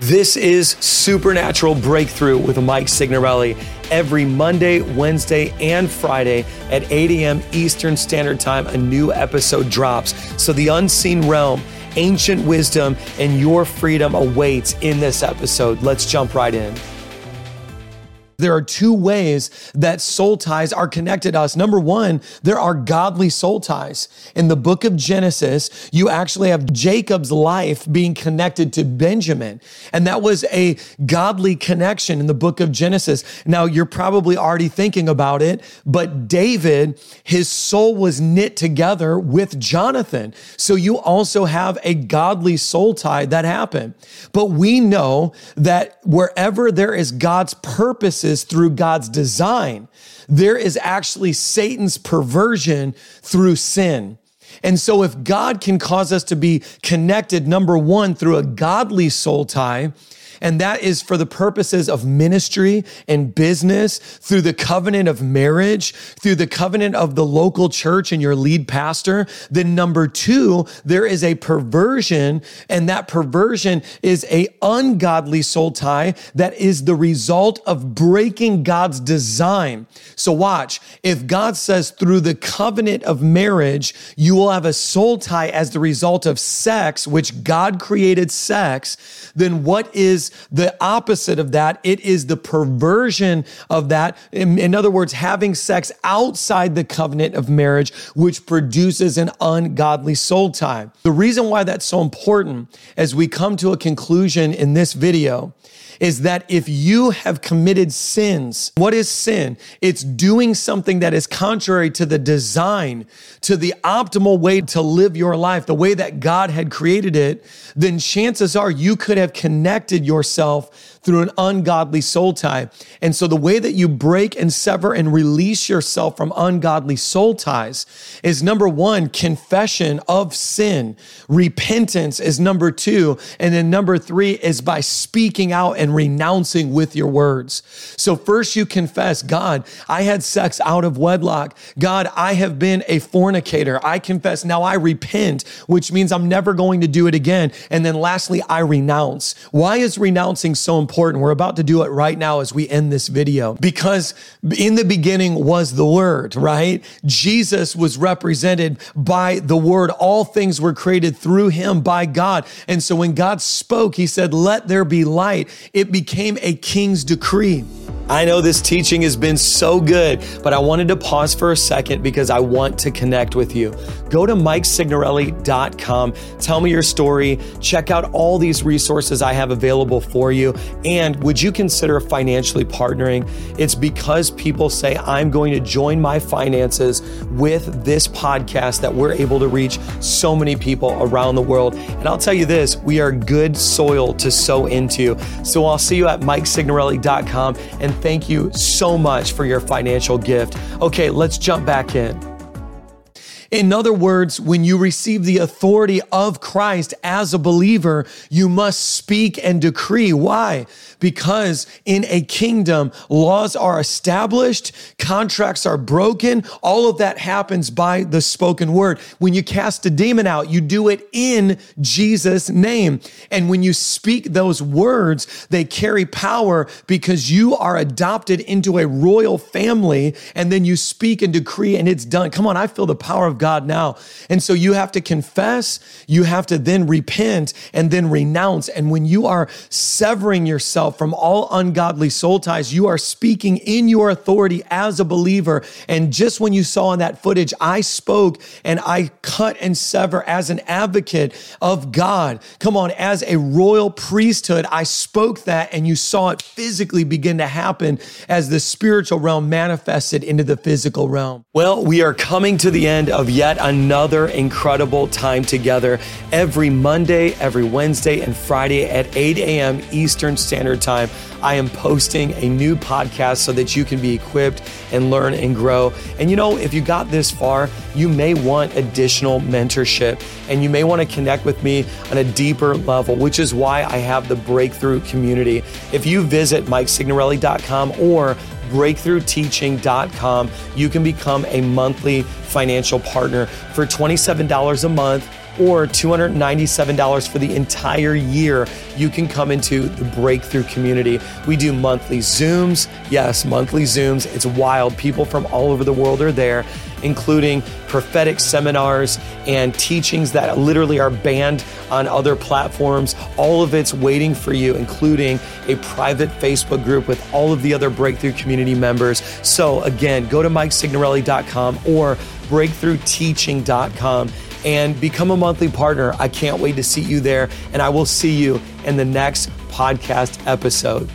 This is Supernatural Breakthrough with Mike Signorelli every Monday, Wednesday, and Friday at 8 a.m. Eastern Standard Time. A new episode drops. So the unseen realm, ancient wisdom, and your freedom awaits in this episode. Let's jump right in. There are two ways that soul ties are connected to us. Number one, there are godly soul ties. In the book of Genesis, you actually have Jacob's life being connected to Benjamin. And that was a godly connection in the book of Genesis. Now, you're probably already thinking about it, but David, his soul was knit together with Jonathan. So you also have a godly soul tie that happened. But we know that wherever there is God's purposes, through God's design. There is actually Satan's perversion through sin. And so, if God can cause us to be connected, number one, through a godly soul tie, and that is for the purposes of ministry and business, through the covenant of marriage, through the covenant of the local church and your lead pastor. Then number two, there is a perversion, and that perversion is a ungodly soul tie that is the result of breaking God's design. So watch, if God says through the covenant of marriage, you will have a soul tie as the result of sex, which God created sex, then what is the opposite of that. It is the perversion of that. In, in other words, having sex outside the covenant of marriage, which produces an ungodly soul tie. The reason why that's so important as we come to a conclusion in this video is that if you have committed sins, what is sin? It's doing something that is contrary to the design, to the optimal way to live your life, the way that God had created it, then chances are you could have connected yourself through an ungodly soul tie. And so the way that you break and sever and release yourself from ungodly soul ties is number one, confession of sin. Repentance is number two. And then number three is by speaking out and renouncing with your words. So first you confess, God, I had sex out of wedlock. God, I have been a fornicator. I confess. Now I repent, which means I'm never going to do it again. And then lastly, I renounce. Why is renouncing so important? We're about to do it right now as we end this video because in the beginning was the word, right? Jesus was represented by the word. All things were created through him by God. And so when God spoke, he said, let there be light. It became a king's decree. I know this teaching has been so good, but I wanted to pause for a second because I want to connect with you. Go to MikeSignorelli.com, tell me your story, check out all these resources I have available for you, and would you consider financially partnering? It's because people say I'm going to join my finances with this podcast that we're able to reach so many people around the world. And I'll tell you this, we are good soil to sow into. So I'll see you at MikeSignorelli.com and thank you so much for your financial gift. Okay, let's jump back in. In other words, when you receive the authority of Christ as a believer, you must speak and decree. Why? Because in a kingdom, laws are established, contracts are broken. All of that happens by the spoken word. When you cast a demon out, you do it in Jesus' name. And when you speak those words, they carry power because you are adopted into a royal family. And then you speak and decree, and it's done. Come on, I feel the power of God now. And so you have to confess, you have to then repent and then renounce. And when you are severing yourself from all ungodly soul ties, you are speaking in your authority as a believer. And just when you saw in that footage, I spoke and I cut and sever as an advocate of God. Come on, as a royal priesthood, I spoke that and you saw it physically begin to happen as the spiritual realm manifested into the physical realm. Well, we are coming to the end of yet another incredible time together every Monday, every Wednesday, and Friday at 8 a.m. Eastern Standard Time. I am posting a new podcast so that you can be equipped and learn and grow. And you know, if you got this far, you may want additional mentorship and you may want to connect with me on a deeper level, which is why I have the Breakthrough community. If you visit MikeSignorelli.com or breakthroughteaching.com, you can become a monthly financial partner for $27 a month or $297 for the entire year, you can come into the Breakthrough community. We do monthly Zooms. Yes, monthly Zooms. It's wild. People from all over the world are there, including prophetic seminars and teachings that literally are banned on other platforms. All of it's waiting for you, including a private Facebook group with all of the other Breakthrough community members. So, again, go to MikeSignorelli.com or breakthroughteaching.com and become a monthly partner. I can't wait to see you there, and I will see you in the next podcast episode.